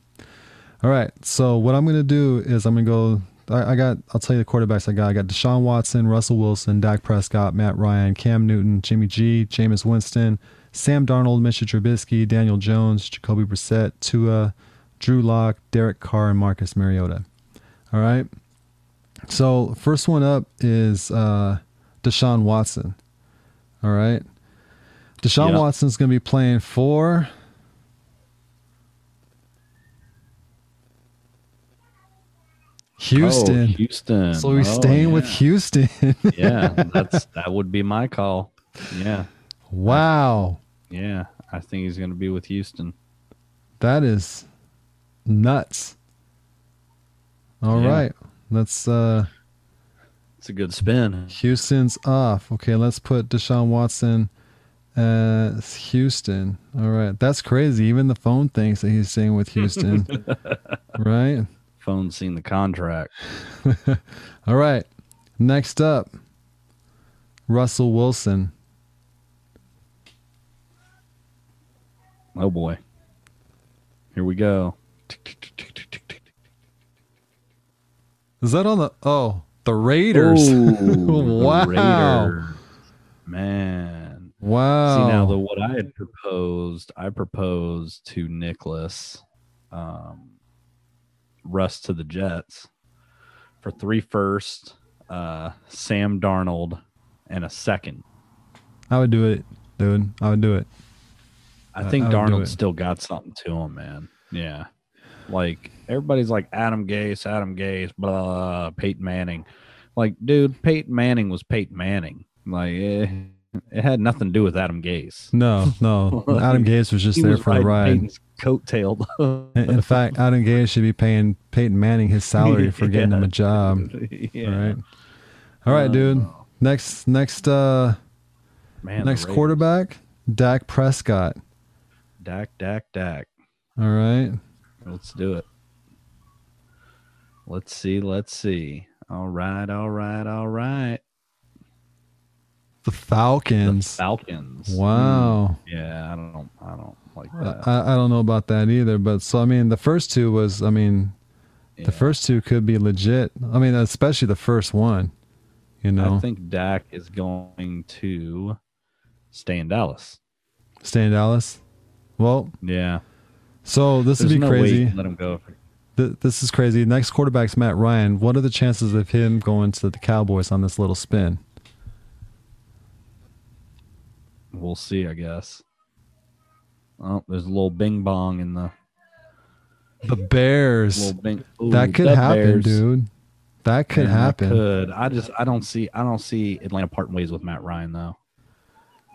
All right. So what I'm going to do is I'm going to go. I, I got. I'll tell you the quarterbacks I got. I got Deshaun Watson, Russell Wilson, Dak Prescott, Matt Ryan, Cam Newton, Jimmy G, Jameis Winston, Sam Darnold, Mitchell Trubisky, Daniel Jones, Jacoby Brissett, Tua, Drew Lock, Derek Carr, and Marcus Mariota. All right. So first one up is uh, Deshaun Watson. All right. Deshaun Yeah. Watson's going to be playing for Houston. Oh, Houston. so we're Oh, staying with. Houston. yeah, that's that would be my call. Yeah. wow. Yeah, I think he's going to be with Houston. That is nuts. All Yeah. right, Let's uh It's a good spin. Houston's off. Okay, let's put Deshaun Watson as Houston. All right. That's crazy. Even the phone thinks that he's staying with Houston. right? Phone's seen the contract. All right. Next up, Russell Wilson. Oh boy. Here we go. Is that on the oh the Raiders? Ooh, the Wow. Raiders. Man. wow. See now the what I had proposed, I proposed to Nicholas um Russ to the Jets for three first, uh Sam Darnold and a second. I would do it, dude. I would do it. I I- think I Darnold still got something to him, man. Yeah. Like everybody's like Adam Gase, Adam Gase, blah, Peyton Manning. Like, dude, Peyton Manning was Peyton Manning. Like, it, it had nothing to do with Adam Gase. No, no. Adam Gase was just He there was for the ride. Peyton's coattail. In, fact, Adam Gase should be paying Peyton Manning his salary for getting him a job. yeah. All right. All right, dude. Next, next, uh, Man, next quarterback, Dak Prescott. Dak, Dak, Dak. All right. Let's do it. Let's see. Let's see. All right. All right. All right. The The Falcons. Falcons. Wow. Hmm. Yeah, I don't. I don't like I, that. I don't know about that either, but so I mean, the first two was, I mean, Yeah. the first two could be legit. I mean, especially the first one. You know, I think Dak is going to stay in Dallas. stay in Dallas. Well, Yeah, so this there's would be no crazy. let him go. Th- this is crazy. Next quarterback's Matt Ryan. What are the chances of him going to the Cowboys on this little spin? We'll see. I guess. Oh, there's a little bing bong in the The Bears. bing. Ooh, that could happen, Bears. dude. That could Man, that happen. Could I just? I don't see. I don't see Atlanta parting ways with Matt Ryan though.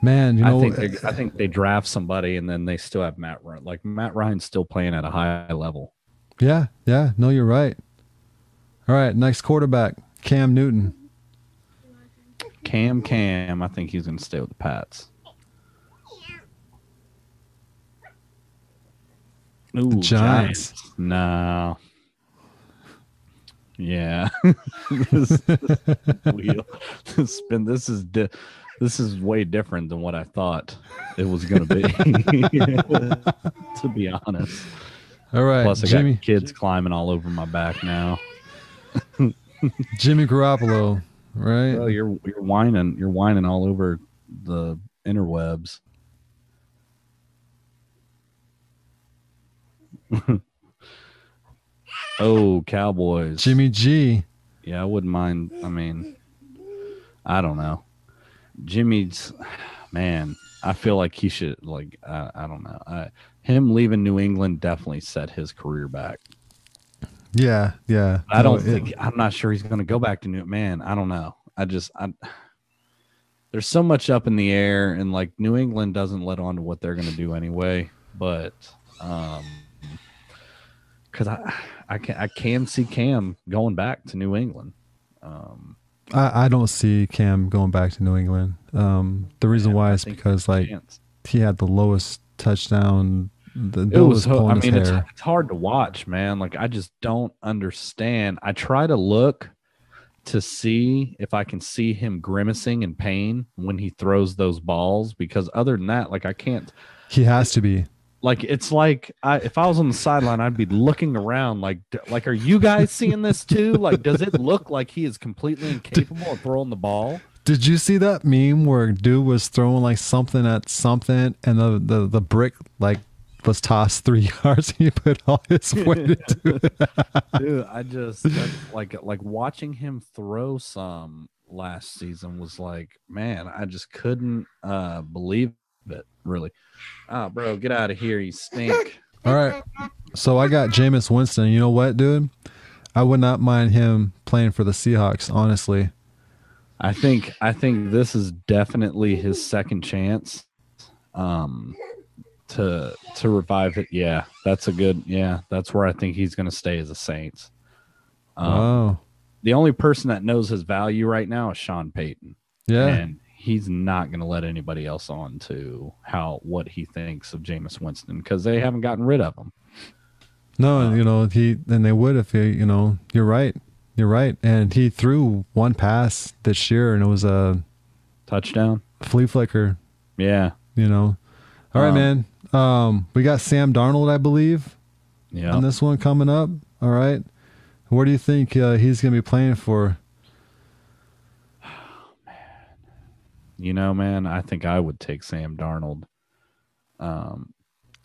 Man, you know, I think they, I think they draft somebody and then they still have Matt Ryan. Like Matt Ryan's still playing at a high level. yeah, yeah. No, you're right. All right, next quarterback, Cam Newton. Cam Cam, I think he's going to stay with the Pats. Ooh, Giants. No. Yeah. this, wheel, this. This is di- this is way different than what I thought it was going to be. to be honest. All right, Plus, I Jimmy got kids climbing all over my back now. Jimmy Garoppolo. Right. Oh, you're you're whining. You're whining all over the interwebs. oh, Cowboys. Jimmy G. Yeah, I wouldn't mind. I mean, I don't know. Jimmy's man. I feel like he should like. I, I don't know. I, him leaving New England definitely set his career back. Yeah, yeah. I don't it- think I'm not sure he's going to go back to New Man. I don't know. I just I there's so much up in the air and like New England doesn't let on to what they're going to do anyway, but um cuz I I can I can see Cam going back to New England. Um I, I don't see Cam going back to New England. Um, the reason man, why I is because like chance. he had the lowest touchdown. The it was, I mean it's, it's hard to watch, man. Like I just don't understand. I try to look to see if I can see him grimacing in pain when he throws those balls because other than that, like I can't He has to be. Like it's like I, if I was on the sideline, I'd be looking around like like are you guys seeing this too? Like does it look like he is completely incapable of throwing the ball? Did you see that meme where dude was throwing like something at something and the the, the brick like was tossed three yards and he put all his weight into it? Dude, I just like like watching him throw some last season was like, man, I just couldn't uh believe it. Really, ah, bro, get out of here, you stink. All right. So I got Jameis Winston. You know what, dude? I would not mind him playing for the Seahawks, honestly. I think I think this is definitely his second chance, um, to to revive it. Yeah, that's a good. Yeah, that's where I think he's to stay as a Saints. Um, wow. The only person that knows his value right now is Sean Payton. Yeah. and he's not going to let anybody else on to how what he thinks of Jameis Winston because they haven't gotten rid of him. No, and you know, he and they would if he, you know, you're right. You're right. And he threw one pass this year and it was a Touchdown, flea flicker, yeah, you know. All right, Um, man. Um, we got Sam Darnold, I believe, yeah. on this one coming up. All right. Where do you think uh, he's going to be playing for? You know, man, I think I would take Sam Darnold. Um,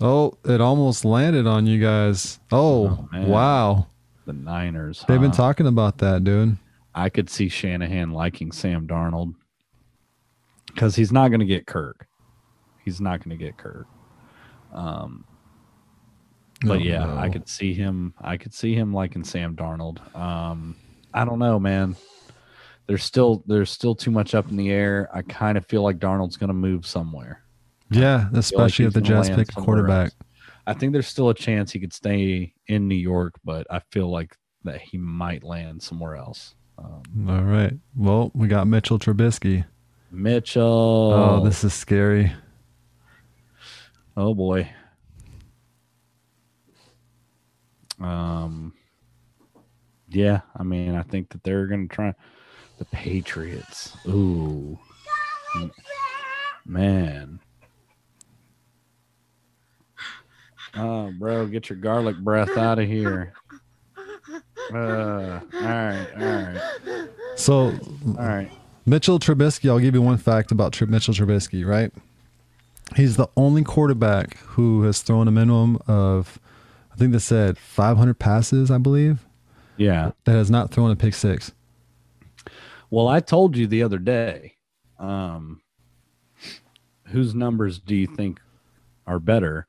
Oh, it almost landed on you guys. Oh, Oh, wow. the Niners. They've been talking about that, dude. I could see Shanahan liking Sam Darnold because he's not going to get Kirk. He's not going to get Kirk. Um, but Oh, yeah, no. I could see him. I could see him liking Sam Darnold. Um, I don't know, man. There's still there's still too much up in the air. I kind of feel like Darnold's going to move somewhere. Yeah, feel like especially if the Jets pick a quarterback. else. I think there's still a chance he could stay in New York, but I feel like that he might land somewhere else. Um, All right. Well, we got Mitchell Trubisky. Mitchell. Oh, this is scary. Oh boy. Um yeah, I mean, I think that they're going to try the Patriots. Ooh. Man. Oh, bro, get your garlic breath out of here. Uh, all right, all right, So, all right. Mitchell Trubisky, I'll give you one fact about Tr- Mitchell Trubisky, right? He's the only quarterback who has thrown a minimum of, I think they said 500 passes, I believe, Yeah. that has not thrown a pick six. Well, I told you the other day. Um, whose numbers do you think are better,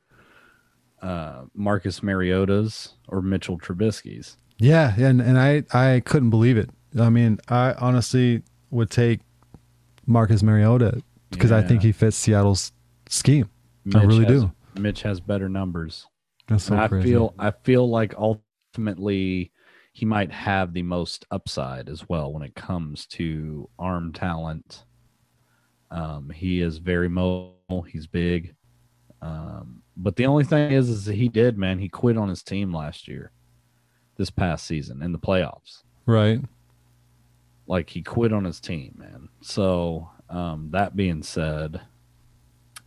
uh, Marcus Mariota's or Mitchell Trubisky's? Yeah, and and I I couldn't believe it. I mean, I honestly would take Marcus Mariota because I think he fits Seattle's scheme. I really has- do. Mitch has better numbers. That's so And I crazy. feel I feel like ultimately he might have the most upside as well when it comes to arm talent. Um, he is very mobile. He's big. Um, but the only thing is, is he did, man. He quit on his team last year, this past season in the playoffs. right. Like he quit on his team, man. So um, that being said,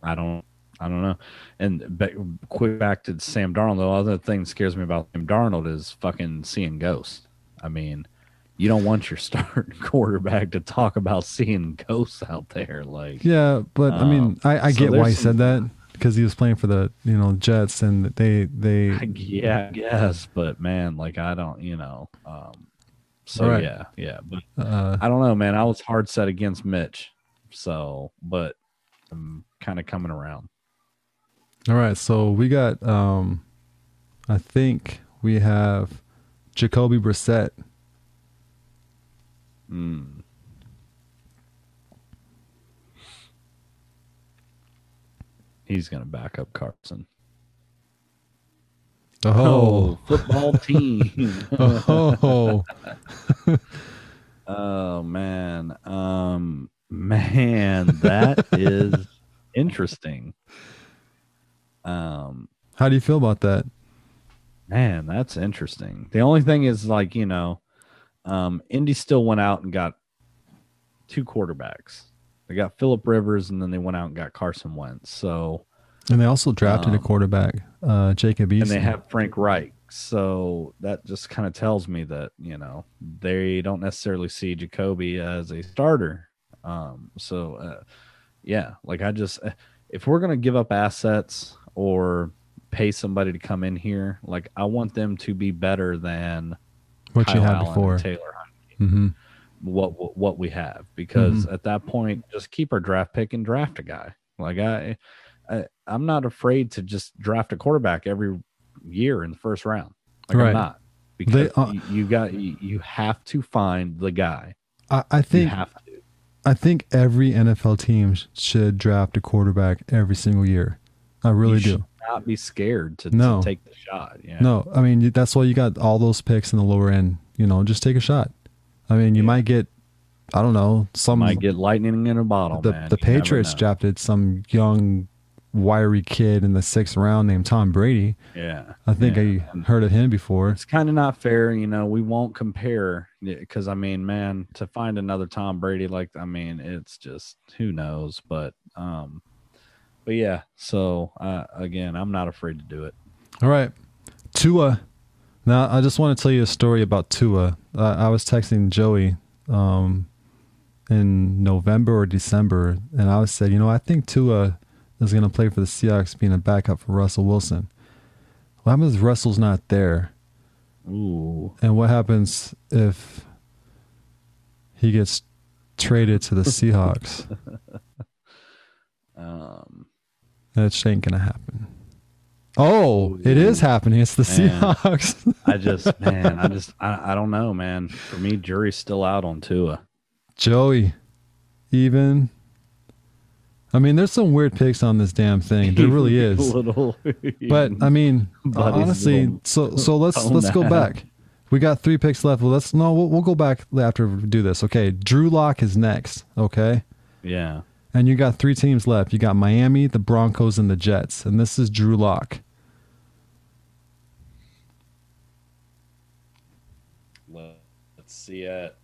I don't, I don't know. And ba- quick back to Sam Darnold. The other thing that scares me about Sam Darnold is fucking seeing ghosts. I mean, you don't want your starting quarterback to talk about seeing ghosts out there. Like, Yeah, but I mean, Um, I, I so get why he said that because he was playing for the you know Jets and they they yeah, I guess, but man, like I don't, you know. Um, so Right. yeah, yeah, but uh, I don't know, man. I was hard set against Mitch, so but I'm kind of coming around. All right. So we got um, I think we have Jacoby Brissett. Mm. He's gonna back up Carson. Oh, football team. oh, oh man, um, man, that is interesting. Um, how do you feel about that? Man, that's interesting. The only thing is like, you know, um, Indy still went out and got two quarterbacks. They got Philip Rivers and then they went out and got Carson Wentz. So And they also drafted a Um, quarterback, uh, Jacob Eason. and they have Frank Reich. So that just kind of tells me that, you know, they don't necessarily see Jacoby as a starter. Um, so uh, yeah, like I just if we're gonna give up assets or pay somebody to come in here, like I want them to be better than what you Kyle had Allen before. Taylor Heinicke, hmm what, what what we have because Mm-hmm. at that point just keep our draft pick and draft a guy. Like I, I I'm not afraid to just draft a quarterback every year in the first round. Like Right. I'm not because uh, you, you got you, you have to find the guy. I, I You think. I think every NFL team should draft a quarterback every single year. I really you do. not be scared to, No. to take the shot. Yeah. No, I mean that's why you got all those picks in the lower end. You know, just take a shot. I mean, you might get, I don't know, some might get lightning in a bottle. the man. the Patriots drafted some young, wiry kid in the sixth round named Tom Brady. Yeah. I think yeah. I heard of him before. it's kind of not fair you know we won't compare because i mean man to find another tom brady like i mean it's just who knows but um but yeah so uh again i'm not afraid to do it All right, Tua. Now, I just want to tell you a story about Tua. I, I was texting Joey um, in November or December, and I was said, you know, I think Tua is going to play for the Seahawks, being a backup for Russell Wilson. What happens if Russell's not there? Ooh. And what happens if he gets traded to the Seahawks? Um, That ain't gonna happen. Oh, oh it is happening. It's the Man. Seahawks. I just, man, I just, I, I don't know, man. For me, jury's still out on Tua. Joey, even. I mean, there's some weird picks on this damn thing. There really is. little, But I mean, honestly, so so let's let's go back. We got three picks left. Well, let's no, we'll, we'll go back after we do this. Okay, Drew Lock is next. Okay, yeah, and you got three teams left. You got Miami, the Broncos, and the Jets. And this is Drew Lock. let's see it.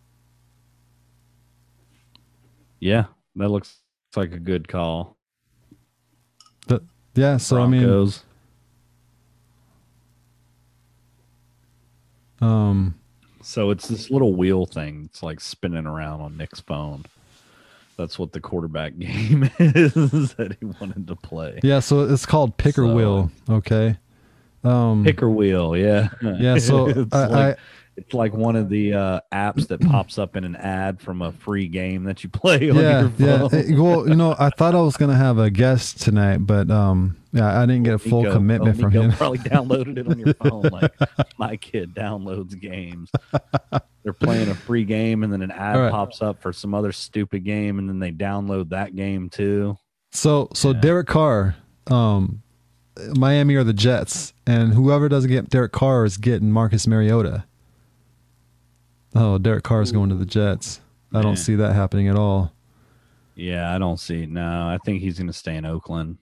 Yeah, that looks like a good call. The, yeah, so I mean, um, So it's this little wheel thing. It's like spinning around on Nick's phone. That's what the quarterback game is that he wanted to play. yeah, so it's called Picker So- Wheel. Okay. Um, Picker wheel, yeah. Yeah, so it's, I- like, it's like one of the uh, apps that pops up in an ad from a free game that you play on yeah, your yeah. phone. Well, you know, I thought I was gonna have a guest tonight, but um, yeah, I didn't get a full Nico- commitment oh, from Nico him. Probably downloaded it on your phone. Like my kid downloads games. They're playing a free game, and then an ad All right. pops up for some other stupid game, and then they download that game too. So, so Yeah. Derek Carr, um, Miami or the Jets, and whoever doesn't get Derek Carr is getting Marcus Mariota. Oh, Derek Carr is going to the Jets. I don't Man. see that happening at all. Yeah, I don't see. No, I think he's going to stay in Oakland.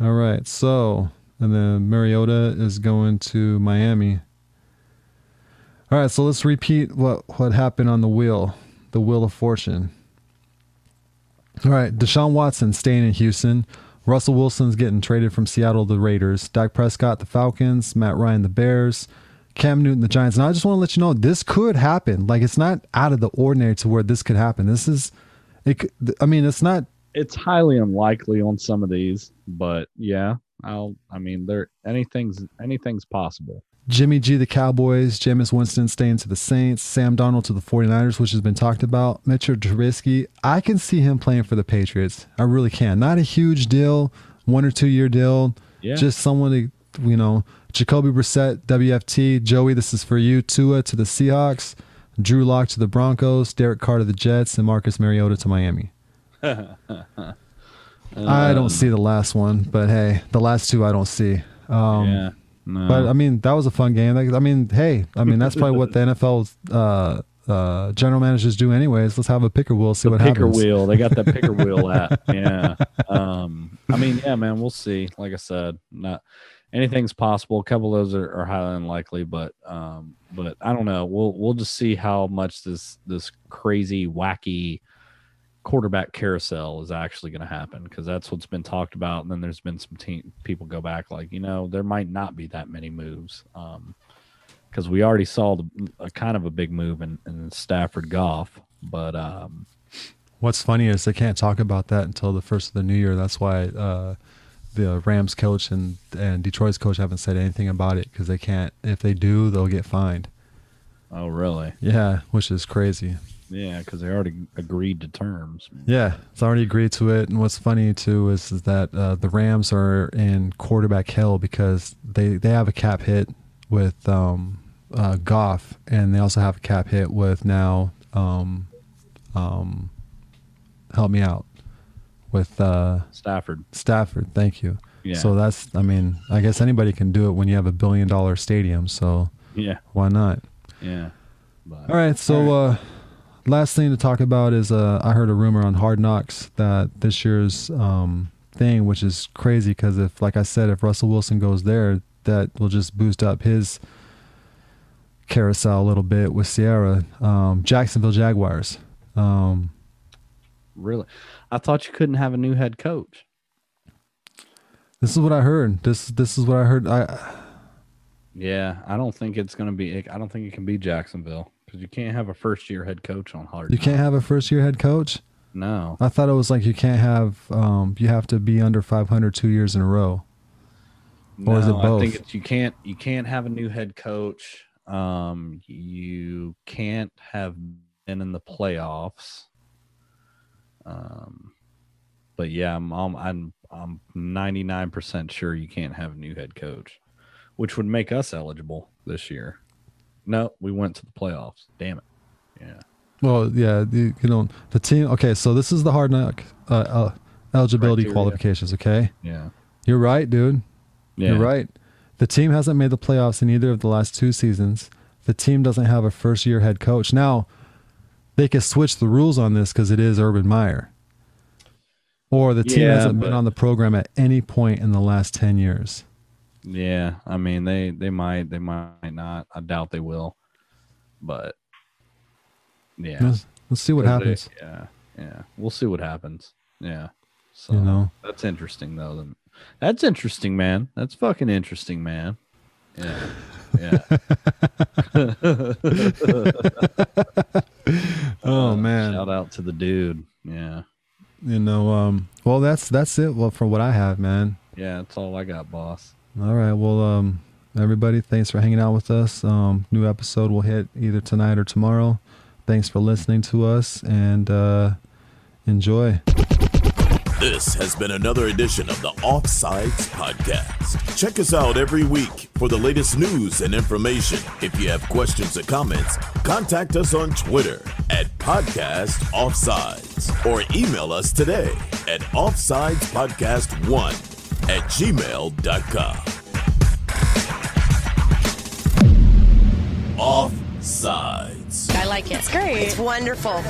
All right, so and then Mariota is going to Miami. All right, so let's repeat what what happened on the wheel, the wheel of fortune. All right, Deshaun Watson staying in Houston. Russell Wilson's getting traded from Seattle to the Raiders. Dak Prescott the Falcons. Matt Ryan the Bears. Cam Newton the Giants. And I just want to let you know this could happen. Like it's not out of the ordinary to where this could happen. This is, it. I mean, it's not It's highly unlikely on some of these, but yeah, I'll. I mean, there anything's anything's possible. Jimmy G, the Cowboys, Jameis Winston staying to the Saints, Sam Darnold to the 49ers, which has been talked about. Mitchell Trubisky, I can see him playing for the Patriots. I really can. Not a huge deal, one or two year deal. Yeah. Just someone to, you know, Jacoby Brissett, WFT. Joey, this is for you. Tua to the Seahawks, Drew Lock to the Broncos, Derek Carr to the Jets, and Marcus Mariota to Miami. I don't see the last one, but hey, the last two I don't see. Um, yeah. No. but I mean, that was a fun game. Like, I mean, hey, I mean, that's probably what the NFL's uh, uh, general managers do, anyways. Let's have a picker wheel, see the what picker happens. wheel. They got that picker wheel app. Yeah. Um, I mean, yeah, man, we'll see. Like I said, not anything's possible. A couple of those are, are highly unlikely, but um, but I don't know. We'll we'll just see how much this this crazy wacky quarterback carousel is actually going to happen because that's what's been talked about. And then there's been some team people go back like you know there might not be that many moves. Um, because we already saw the, a kind of a big move in, in Stafford Goff. but um, What's funny is they can't talk about that until the first of the new year. That's why uh, the Rams coach and and Detroit's coach haven't said anything about it because they can't. If they do, they'll get fined. oh really? Yeah, which is crazy. Yeah, because they already agreed to terms. Yeah, it's already agreed to it. And what's funny too is, is that uh, the Rams are in quarterback hell because they they have a cap hit with um, uh, Goff, and they also have a cap hit with now. Um, um, help me out with uh, Stafford. Stafford. Thank you. Yeah. So that's, I mean, I guess anybody can do it when you have a billion dollar stadium. So Yeah, why not? yeah. But, All right. So, uh, last thing to talk about is uh, I heard a rumor on Hard Knocks that this year's um, thing, which is crazy because if, like I said, if Russell Wilson goes there, that will just boost up his carousel a little bit with Ciara. Um, Jacksonville Jaguars. Um, really, I thought you couldn't have a new head coach. this is what I heard. This this is what I heard. I Yeah, I don't think it's going to be. I don't think it can be Jacksonville because you can't have a first year head coach on hard. You can't have a first year head coach. No. I thought it was like you can't have. Um, you have to be under 500 two years in a row. Or is it No, I think it's you can't you can't have a new head coach. Um, you can't have been in the playoffs. Um, but yeah, I'm I'm I'm I'm 99% sure you can't have a new head coach, which would make us eligible this year. No, we went to the playoffs. Damn it. Yeah. Well, yeah, you, you know the team. Okay, so this is the hard knock uh, uh, eligibility Criteria. qualifications. Okay, Yeah. you're right, dude. Yeah. You're right. The team hasn't made the playoffs in either of the last two seasons. The team doesn't have a first year head coach. Now, they could switch the rules on this because it is Urban Meyer. Or the team Yeah, hasn't been on the program at any point in the last 10 years. Yeah, I mean they they might they might not. I doubt they will. But yeah. Let's, let's see what 'Cause they- happens. yeah, yeah. We'll see what happens. Yeah. So You know? that's interesting though. That's interesting, man. That's fucking interesting, man. Yeah. Yeah. Oh, man. Shout out to the dude. Yeah. You know, um, well, that's that's it. Well, for what I have, man. Yeah, that's all I got, boss. All right. Well, um, everybody, thanks for hanging out with us. Um, new episode will hit either tonight or tomorrow. Thanks for listening to us and uh, enjoy. This has been another edition of the Offsides Podcast. Check us out every week for the latest news and information. If you have questions or comments, contact us on Twitter at Podcast Offsides or email us today at OffsidesPodcast1 at gmail.com. Offsides. I like it. It's great. It's wonderful.